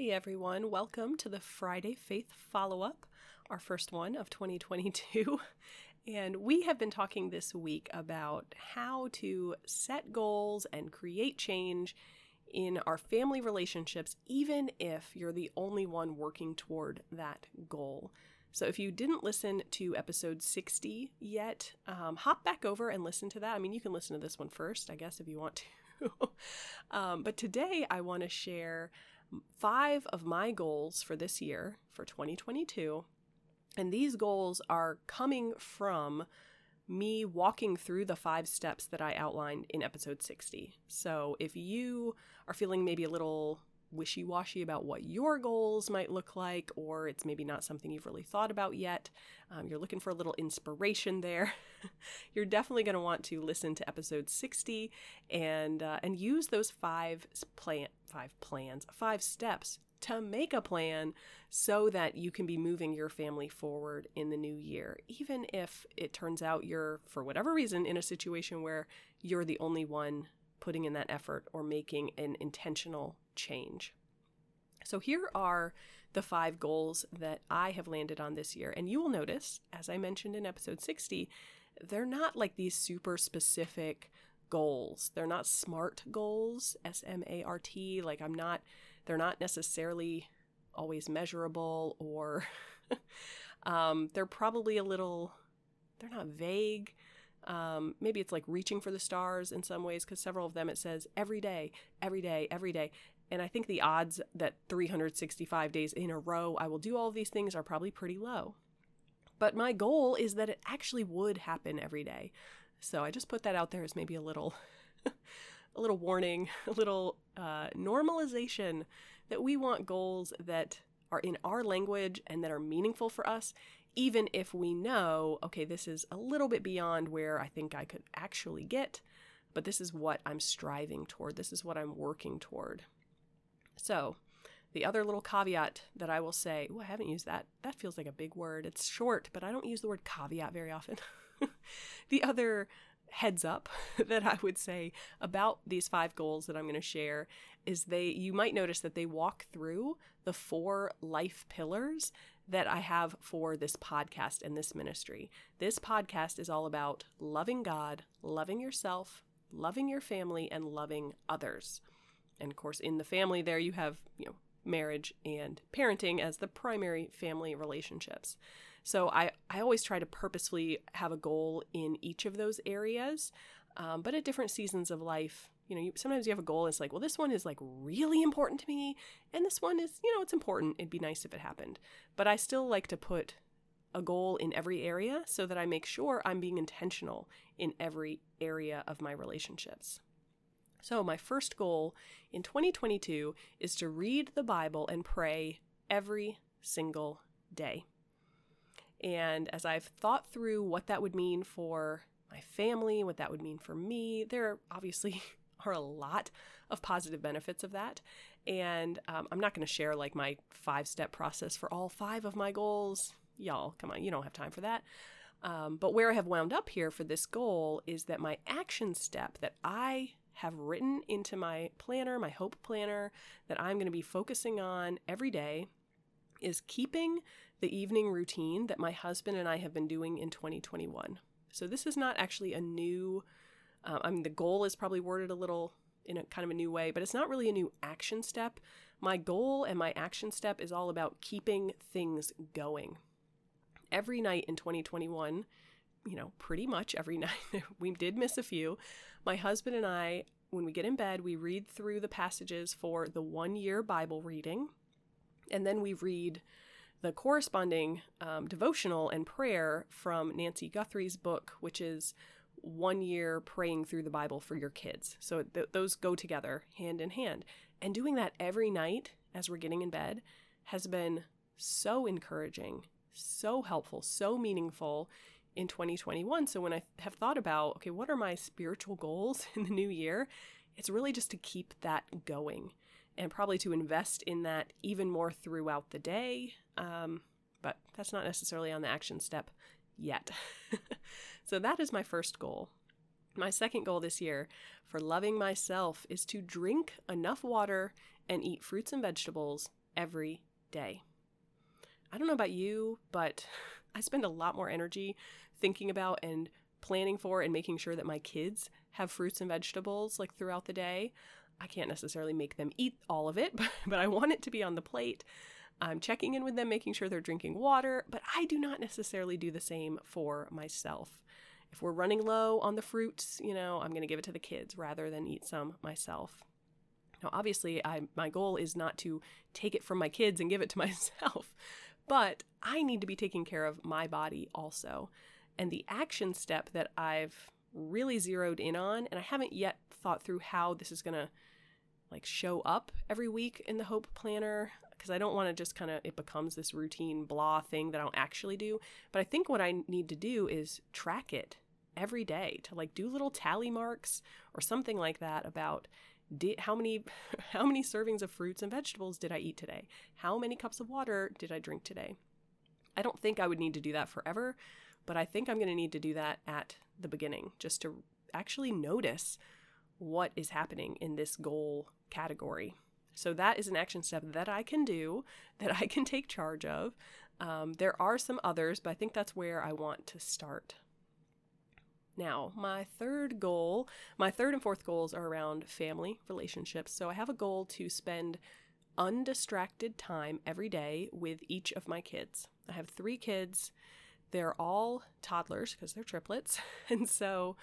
Hey everyone, welcome to the Friday Faith Follow Up, our first one of 2022. And we have been talking this week about how to set goals and create change in our family relationships, even if you're the only one working toward that goal. So, if you didn't listen to episode 60 yet, um, hop back over and listen to that. I mean, you can listen to this one first, I guess, if you want to. um, but today, I want to share five of my goals for this year, for 2022. And these goals are coming from me walking through the five steps that I outlined in episode 60. So if you are feeling maybe a little wishy washy about what your goals might look like, or it's maybe not something you've really thought about yet, um, you're looking for a little inspiration there, you're definitely going to want to listen to episode 60 and uh, and use those five plan five plans, five steps to make a plan so that you can be moving your family forward in the new year, even if it turns out you're, for whatever reason, in a situation where you're the only one putting in that effort or making an intentional change. So, here are the five goals that I have landed on this year. And you will notice, as I mentioned in episode 60, they're not like these super specific goals. They're not SMART goals, S M A R T. Like, I'm not, they're not necessarily always measurable or um, they're probably a little, they're not vague. Um, maybe it's like reaching for the stars in some ways, because several of them it says every day, every day, every day. And I think the odds that 365 days in a row I will do all these things are probably pretty low. But my goal is that it actually would happen every day. So I just put that out there as maybe a little, a little warning, a little uh, normalization that we want goals that are in our language and that are meaningful for us, even if we know, okay, this is a little bit beyond where I think I could actually get, but this is what I'm striving toward. This is what I'm working toward. So, the other little caveat that I will say, oh, I haven't used that. That feels like a big word. It's short, but I don't use the word caveat very often. the other heads up that I would say about these five goals that I'm going to share is they you might notice that they walk through the four life pillars that I have for this podcast and this ministry. This podcast is all about loving God, loving yourself, loving your family and loving others. And of course in the family there you have, you know, marriage and parenting as the primary family relationships. So I, I always try to purposefully have a goal in each of those areas. Um, but at different seasons of life, you know, you, sometimes you have a goal. It's like, well, this one is like really important to me, and this one is, you know, it's important. It'd be nice if it happened. But I still like to put a goal in every area so that I make sure I'm being intentional in every area of my relationships. So, my first goal in 2022 is to read the Bible and pray every single day. And as I've thought through what that would mean for my family, what that would mean for me, there obviously are a lot of positive benefits of that. And um, I'm not going to share like my five step process for all five of my goals. Y'all, come on, you don't have time for that. Um, but where I have wound up here for this goal is that my action step that I have written into my planner, my hope planner, that I'm going to be focusing on every day is keeping the evening routine that my husband and I have been doing in 2021. So this is not actually a new, uh, I mean, the goal is probably worded a little in a kind of a new way, but it's not really a new action step. My goal and my action step is all about keeping things going. Every night in 2021, you know, pretty much every night, we did miss a few. My husband and I, when we get in bed, we read through the passages for the one year Bible reading, and then we read the corresponding um, devotional and prayer from Nancy Guthrie's book, which is one year praying through the Bible for your kids. So th- those go together hand in hand. And doing that every night as we're getting in bed has been so encouraging, so helpful, so meaningful in 2021. So when I have thought about, okay, what are my spiritual goals in the new year? It's really just to keep that going and probably to invest in that even more throughout the day. Um, but that's not necessarily on the action step yet. so that is my first goal. My second goal this year for loving myself is to drink enough water and eat fruits and vegetables every day. I don't know about you, but I spend a lot more energy thinking about and planning for and making sure that my kids have fruits and vegetables like throughout the day. I can't necessarily make them eat all of it, but, but I want it to be on the plate. I'm checking in with them, making sure they're drinking water, but I do not necessarily do the same for myself. If we're running low on the fruits, you know, I'm going to give it to the kids rather than eat some myself. Now, obviously, I, my goal is not to take it from my kids and give it to myself, but I need to be taking care of my body also. And the action step that I've really zeroed in on, and I haven't yet thought through how this is going to like show up every week in the Hope Planner because I don't want to just kind of it becomes this routine blah thing that I don't actually do. But I think what I need to do is track it every day to like do little tally marks or something like that about did, how many how many servings of fruits and vegetables did I eat today? How many cups of water did I drink today? I don't think I would need to do that forever, but I think I'm going to need to do that at the beginning just to actually notice what is happening in this goal category. So that is an action step that I can do, that I can take charge of. Um, there are some others, but I think that's where I want to start. Now, my third goal, my third and fourth goals are around family relationships. So I have a goal to spend undistracted time every day with each of my kids. I have three kids. They're all toddlers because they're triplets. And so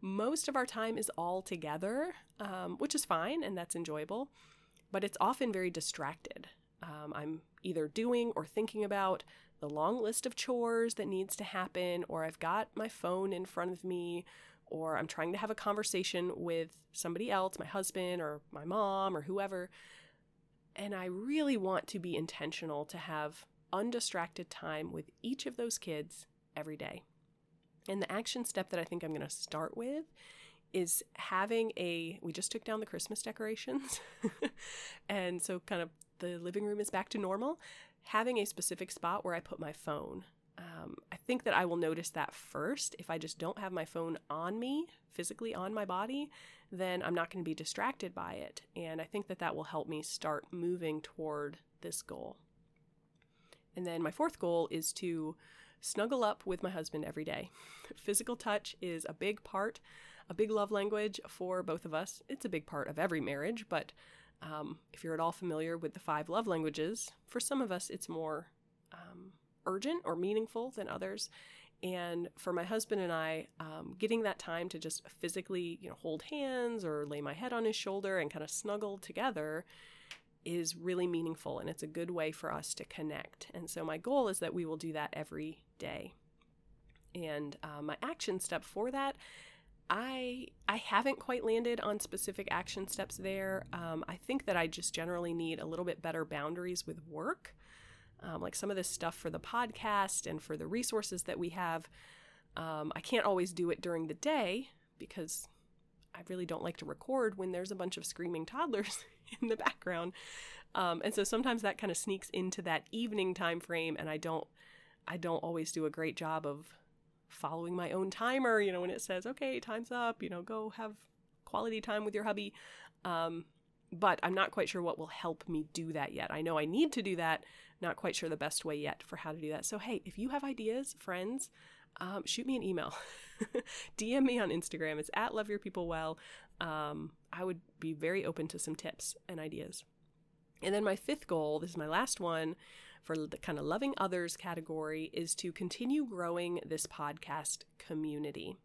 most of our time is all together, um, which is fine and that's enjoyable, but it's often very distracted. Um, I'm either doing or thinking about the long list of chores that needs to happen, or I've got my phone in front of me, or I'm trying to have a conversation with somebody else, my husband or my mom or whoever. And I really want to be intentional to have undistracted time with each of those kids every day. And the action step that I think I'm going to start with is having a we just took down the Christmas decorations. and so kind of the living room is back to normal. Having a specific spot where I put my phone. Um, I think that I will notice that first. If I just don't have my phone on me, physically on my body, then I'm not going to be distracted by it. And I think that that will help me start moving toward this goal. And then my fourth goal is to snuggle up with my husband every day. Physical touch is a big part, a big love language for both of us. It's a big part of every marriage, but um, if you're at all familiar with the five love languages, for some of us it's more um, urgent or meaningful than others. And for my husband and I, um, getting that time to just physically, you know, hold hands or lay my head on his shoulder and kind of snuggle together is really meaningful and it's a good way for us to connect. And so my goal is that we will do that every day. And uh, my action step for that, I I haven't quite landed on specific action steps there. Um, I think that I just generally need a little bit better boundaries with work, um, like some of this stuff for the podcast and for the resources that we have. Um, I can't always do it during the day because I really don't like to record when there's a bunch of screaming toddlers in the background. Um, and so sometimes that kind of sneaks into that evening time frame, and I don't I don't always do a great job of following my own timer, you know, when it says, okay, time's up, you know, go have quality time with your hubby. Um, but I'm not quite sure what will help me do that yet. I know I need to do that, not quite sure the best way yet for how to do that. So, hey, if you have ideas, friends, um, shoot me an email. DM me on Instagram. It's at Love Your People Well. Um, I would be very open to some tips and ideas. And then my fifth goal, this is my last one, for the kind of loving others category is to continue growing this podcast community.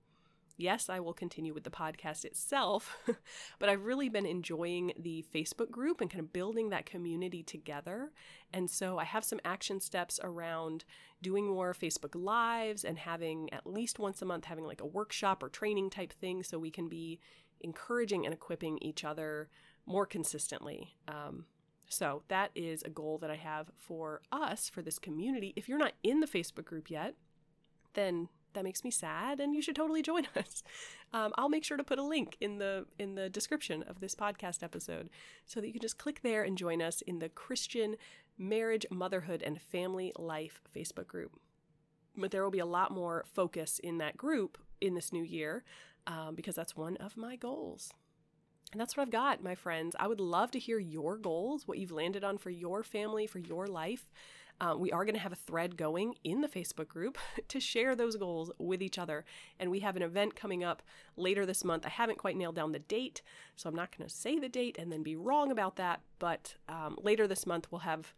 Yes, I will continue with the podcast itself, but I've really been enjoying the Facebook group and kind of building that community together. And so I have some action steps around doing more Facebook Lives and having at least once a month having like a workshop or training type thing so we can be encouraging and equipping each other more consistently. Um, So that is a goal that I have for us, for this community. If you're not in the Facebook group yet, then that makes me sad and you should totally join us. Um, i'll make sure to put a link in the in the description of this podcast episode so that you can just click there and join us in the christian marriage motherhood and family life facebook group. But there will be a lot more focus in that group in this new year um, because that's one of my goals and that's what I've got, my friends. I would love to hear your goals, what you've landed on for your family, for your life. Um, we are going to have a thread going in the Facebook group to share those goals with each other. And we have an event coming up later this month. I haven't quite nailed down the date, so I'm not going to say the date and then be wrong about that. But um, later this month, we'll have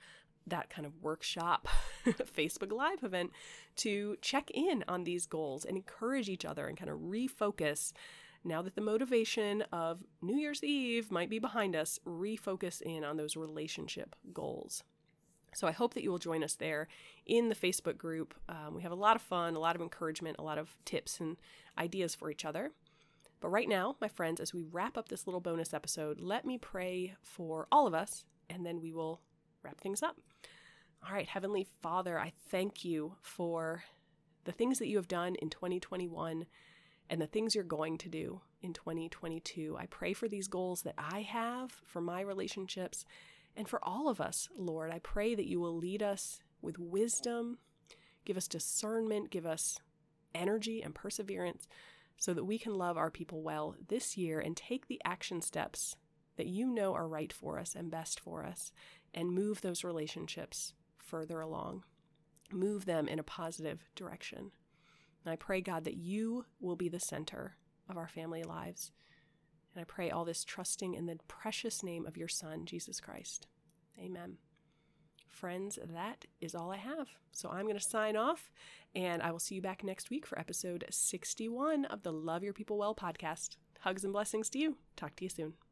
that kind of workshop Facebook Live event to check in on these goals and encourage each other and kind of refocus now that the motivation of New Year's Eve might be behind us, refocus in on those relationship goals. So I hope that you will join us there in the Facebook group. Um, we have a lot of fun, a lot of encouragement, a lot of tips and ideas for each other. But right now, my friends, as we wrap up this little bonus episode, let me pray for all of us, and then we will wrap things up. All right, Heavenly Father, I thank you for the things that you have done in 2021 and the things you're going to do in 2022. I pray for these goals that I have for my relationships and for all of us, Lord. I pray that you will lead us with wisdom, give us discernment, give us energy and perseverance so that we can love our people well this year and take the action steps that you know are right for us and best for us and move those relationships further along. Move them in a positive direction. And I pray, God, that you will be the center of our family lives. And I pray all this trusting in the precious name of your Son, Jesus Christ. Amen. Friends, that is all I have. So I'm going to sign off, and I will see you back next week for episode 61 of the Love Your People Well podcast. Hugs and blessings to you. Talk to you soon.